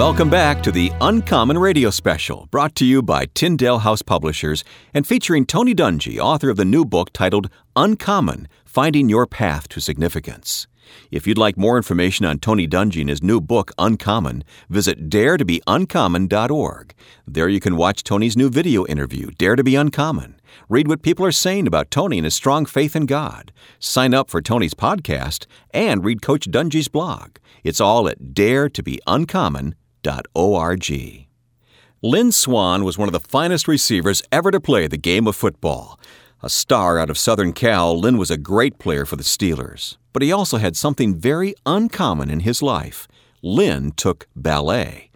Welcome back to the Uncommon Radio Special, brought to you by Tyndale House Publishers and featuring Tony Dungy, author of the new book titled Uncommon Finding Your Path to Significance. If you'd like more information on Tony Dungy and his new book, Uncommon, visit daretobeuncommon.org. There you can watch Tony's new video interview, Dare to Be Uncommon. Read what people are saying about Tony and his strong faith in God. Sign up for Tony's podcast and read Coach Dungy's blog. It's all at daretobeuncommon.org. Lynn Swann was one of the finest receivers ever to play the game of football. A star out of Southern Cal, Lynn was a great player for the Steelers. But he also had something very uncommon in his life. Lynn took ballet.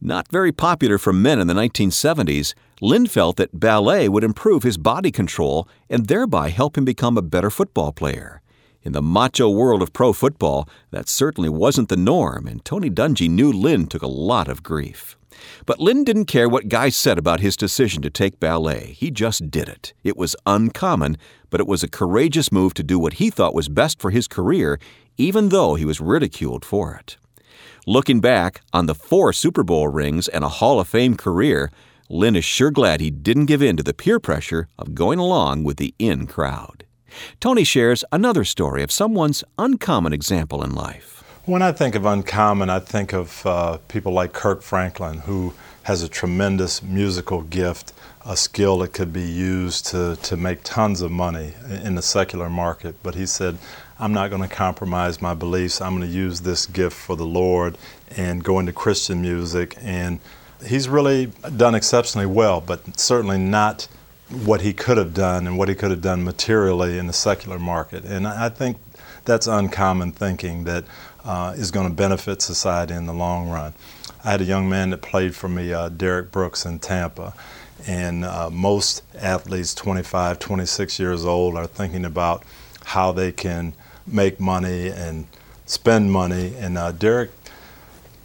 Not very popular for men in the 1970s, Lynn felt that ballet would improve his body control and thereby help him become a better football player. In the macho world of pro football, that certainly wasn't the norm, and Tony Dungy knew Lynn took a lot of grief. But Lynn didn't care what guys said about his decision to take ballet. He just did it. It was uncommon, but it was a courageous move to do what he thought was best for his career, even though he was ridiculed for it. Looking back on the four Super Bowl rings and a Hall of Fame career, Lynn is sure glad he didn't give in to the peer pressure of going along with the in crowd. Tony shares another story of someone's uncommon example in life. When I think of uncommon, I think of uh, people like Kirk Franklin, who has a tremendous musical gift, a skill that could be used to, to make tons of money in the secular market. But he said, I'm not going to compromise my beliefs. I'm going to use this gift for the Lord and go into Christian music. And he's really done exceptionally well, but certainly not what he could have done and what he could have done materially in the secular market. And I think that's uncommon thinking that uh, is going to benefit society in the long run. I had a young man that played for me, uh, Derrick Brooks in Tampa, and uh, most athletes 25, 26 years old are thinking about how they can make money and spend money. And uh, Derrick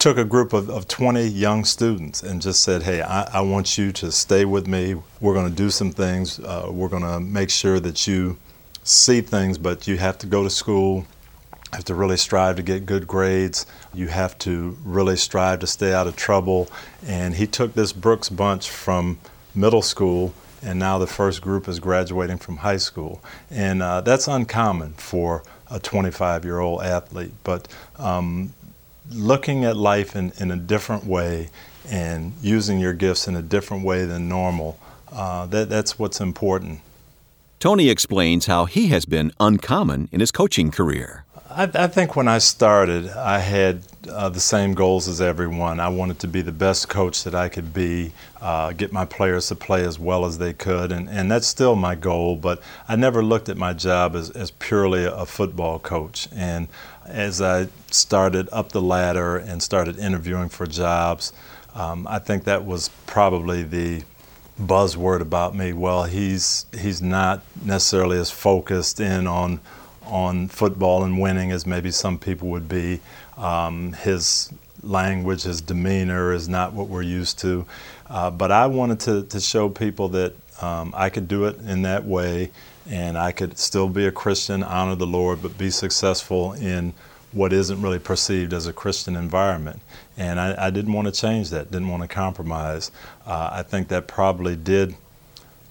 took a group of, of 20 young students and just said, Hey, I, I want you to stay with me. We're going to do some things. Uh, we're going to make sure that you see things, but you have to go to school have to really strive to get good grades. You have to really strive to stay out of trouble. And he took this Brooks bunch from middle school, and now the first group is graduating from high school. And uh, that's uncommon for a 25 year old athlete. But um, looking at life in, in a different way and using your gifts in a different way than normal, uh, that, that's what's important. Tony explains how he has been uncommon in his coaching career. I, I, think when I started, I had uh, the same goals as everyone. I wanted to be the best coach that I could be, uh, get my players to play as well as they could, and, and that's still my goal. But I never looked at my job as, as purely a football coach. And as I started up the ladder and started interviewing for jobs, um, I think that was probably the buzzword about me. Well, he's he's not necessarily as focused in on on football and winning as maybe some people would be. Um, his language, his demeanor is not what we're used to. Uh, but I wanted to, to show people that um, I could do it in that way and I could still be a Christian, honor the Lord, but be successful in what isn't really perceived as a Christian environment. And I, I didn't want to change that, didn't want to compromise. Uh, I think that probably did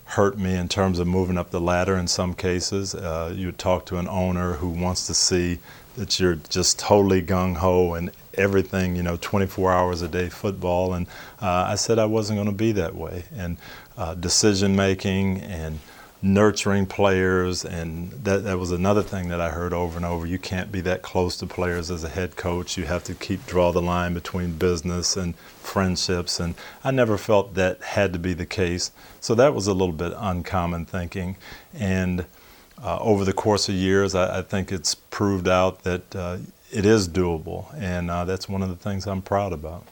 hurt me in terms of moving up the ladder in some cases. Uh, you talk to an owner who wants to see that you're just totally gung ho and everything, you know, 24 hours a day football. And uh, I said I wasn't going to be that way. And uh, decision making and nurturing players, and that, that was another thing that I heard over and over. You can't be that close to players as a head coach. You have to keep draw the line between business and friendships, and I never felt that had to be the case. So that was a little bit uncommon thinking, and uh, over the course of years, I, I think it's proved out that uh, it is doable, and uh, that's one of the things I'm proud about.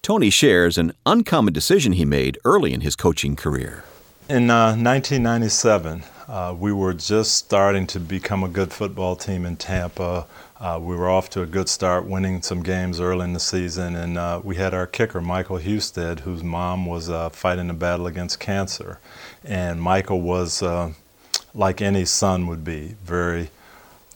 Tony shares an uncommon decision he made early in his coaching career. In uh, 1997, uh, we were just starting to become a good football team in Tampa. Uh, we were off to a good start, winning some games early in the season, and uh, we had our kicker, Michael Husted, whose mom was uh, fighting a battle against cancer. And Michael was, uh, like any son would be, very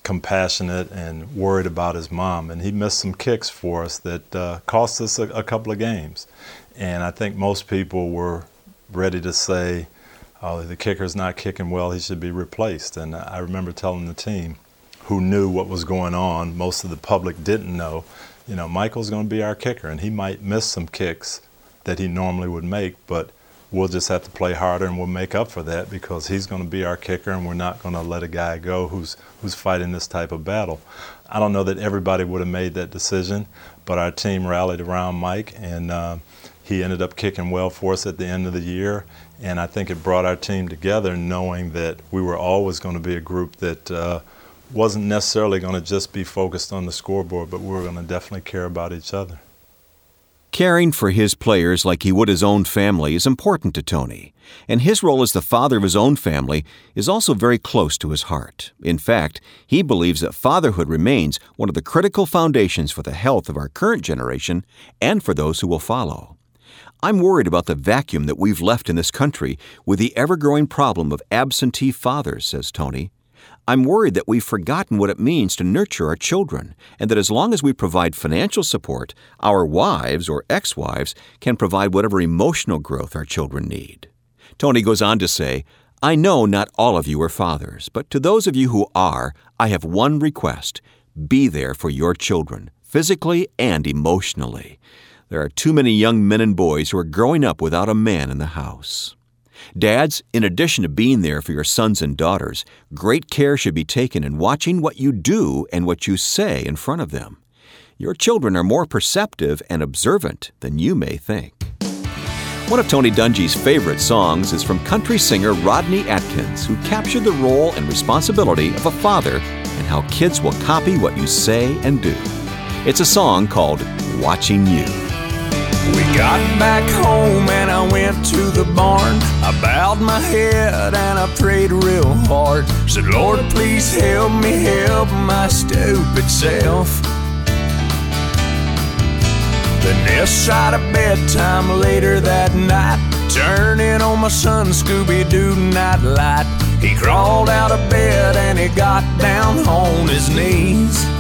compassionate and worried about his mom. And he missed some kicks for us that cost us a, a, couple of games. And I think most people were ready to say, oh, the kicker's not kicking well, he should be replaced. And I remember telling the team who knew what was going on, most of the public didn't know, you know, Michael's going to be our kicker, and he might miss some kicks that he normally would make, but we'll just have to play harder and we'll make up for that because he's going to be our kicker and we're not going to let a guy go who's who's fighting this type of battle. I don't know that everybody would have made that decision, but our team rallied around Mike and uh, he ended up kicking well for us at the end of the year. And I think it brought our team together knowing that we were always going to be a group that uh, wasn't necessarily going to just be focused on the scoreboard, but we were going to definitely care about each other. Caring for his players like he would his own family is important to Tony, and his role as the father of his own family is also very close to his heart. In fact, he believes that fatherhood remains one of the critical foundations for the health of our current generation and for those who will follow. I'm worried about the vacuum that we've left in this country with the ever growing problem of absentee fathers, says Tony. I'm worried that we've forgotten what it means to nurture our children, and that as long as we provide financial support, our wives or ex wives can provide whatever emotional growth our children need. Tony goes on to say, I know not all of you are fathers, but to those of you who are, I have one request be there for your children, physically and emotionally. There are too many young men and boys who are growing up without a man in the house. Dads, in addition to being there for your sons and daughters, great care should be taken in watching what you do and what you say in front of them. Your children are more perceptive and observant than you may think. One of Tony Dungy's favorite songs is from country singer Rodney Atkins, who captured the role and responsibility of a father and how kids will copy what you say and do. It's a song called Watching You. We got back home and I went to the barn. I bowed my head and I prayed real hard. Said, Lord, please help me help my stupid self. The nest side of bedtime later that night, turning on my son Scooby Doo night light. He crawled out of bed and he got down on his knees.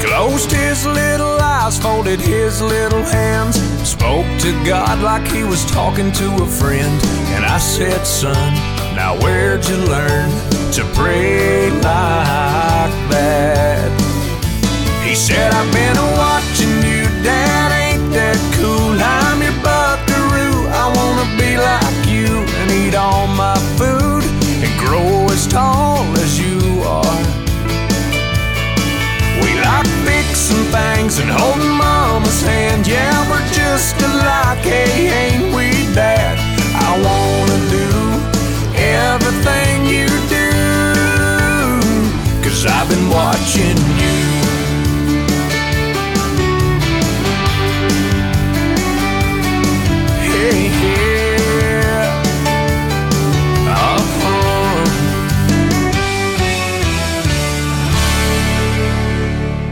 Closed his little eyes, folded his little hands, spoke to God like he was talking to a friend. And I said, Son, now where'd you learn to pray like that? He said, I've been watching you, and holding mama's hand. Yeah, we're just alike, hey, ain't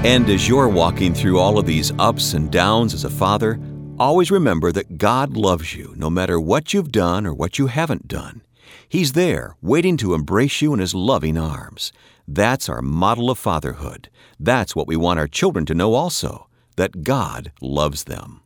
And as you're walking through all of these ups and downs as a father, always remember that God loves you no matter what you've done or what you haven't done. He's there, waiting to embrace you in His loving arms. That's our model of fatherhood. That's what we want our children to know also that God loves them.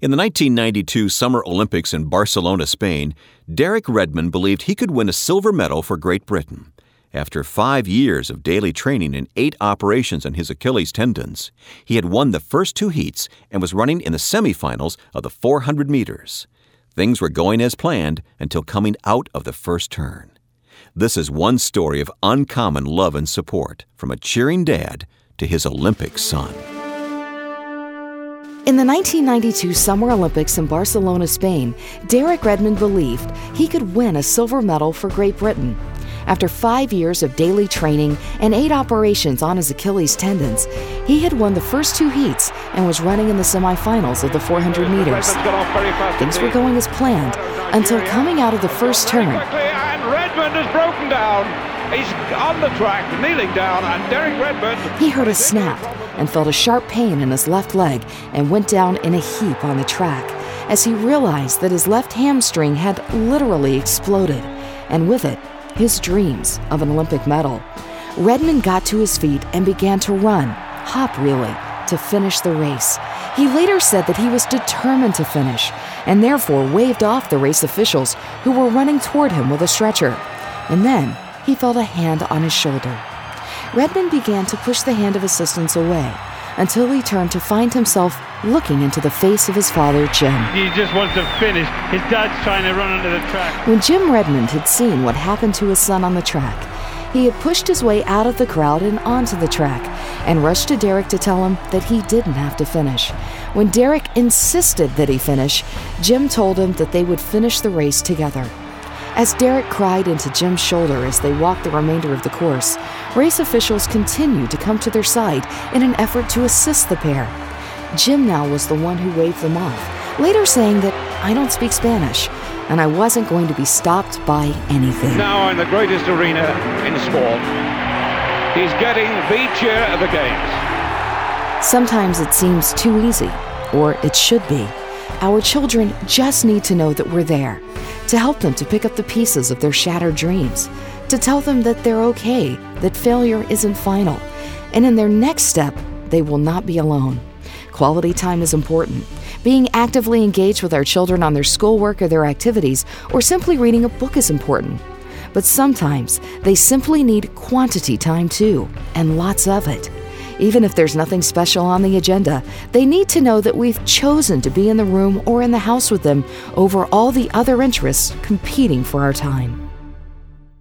In the 1992 Summer Olympics in Barcelona, Spain, Derek Redmond believed he could win a silver medal for Great Britain. After five years of daily training and eight operations on his Achilles tendons, he had won the first two heats and was running in the semifinals of the 400 meters. Things were going as planned until coming out of the first turn. This is one story of uncommon love and support from a cheering dad to his Olympic son. In the 1992 Summer Olympics in Barcelona, Spain, Derek Redmond believed he could win a silver medal for Great Britain. After five years of daily training and eight operations on his Achilles tendons, he had won the first two heats and was running in the semifinals of the 400 meters. Things were going as planned until coming out of the first turn. Redmond has broken down. He's on the track, kneeling down, and Derek Redmond. He heard a snap and felt a sharp pain in his left leg and went down in a heap on the track as he realized that his left hamstring had literally exploded, and with it, his dreams of an Olympic medal. Redmond got to his feet and began to run, hop really, to finish the race. He later said that he was determined to finish and therefore waved off the race officials who were running toward him with a stretcher. And then he felt a hand on his shoulder. Redmond began to push the hand of assistance away until he turned to find himself looking into the face of his father, Jim. He just wants to finish. His dad's trying to run under the track. When Jim Redmond had seen what happened to his son on the track, he had pushed his way out of the crowd and onto the track and rushed to Derek to tell him that he didn't have to finish. When Derek insisted that he finish, Jim told him that they would finish the race together. As Derek cried into Jim's shoulder as they walked the remainder of the course, race officials continued to come to their side in an effort to assist the pair. Jim now was the one who waved them off, later saying that I don't speak Spanish and I wasn't going to be stopped by anything. Now in the greatest arena in sport, he's getting the cheer of the games. Sometimes it seems too easy, or it should be. Our children just need to know that we're there, to help them to pick up the pieces of their shattered dreams, to tell them that they're okay, that failure isn't final, and in their next step, they will not be alone. Quality time is important. Being actively engaged with our children on their schoolwork or their activities, or simply reading a book is important. But sometimes they simply need quantity time too, and lots of it. Even if there's nothing special on the agenda, they need to know that we've chosen to be in the room or in the house with them over all the other interests competing for our time.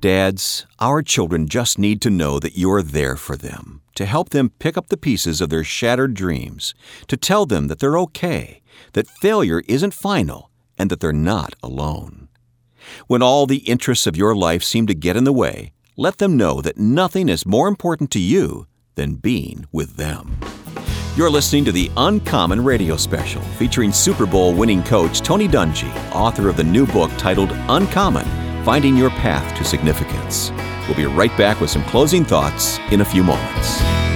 Dads, our children just need to know that you're there for them, to help them pick up the pieces of their shattered dreams, to tell them that they're okay, that failure isn't final, and that they're not alone. When all the interests of your life seem to get in the way, let them know that nothing is more important to you than being with them. You're listening to the Uncommon Radio Special featuring Super Bowl winning coach Tony Dungy, author of the new book titled Uncommon Finding Your Path to Significance. We'll be right back with some closing thoughts in a few moments.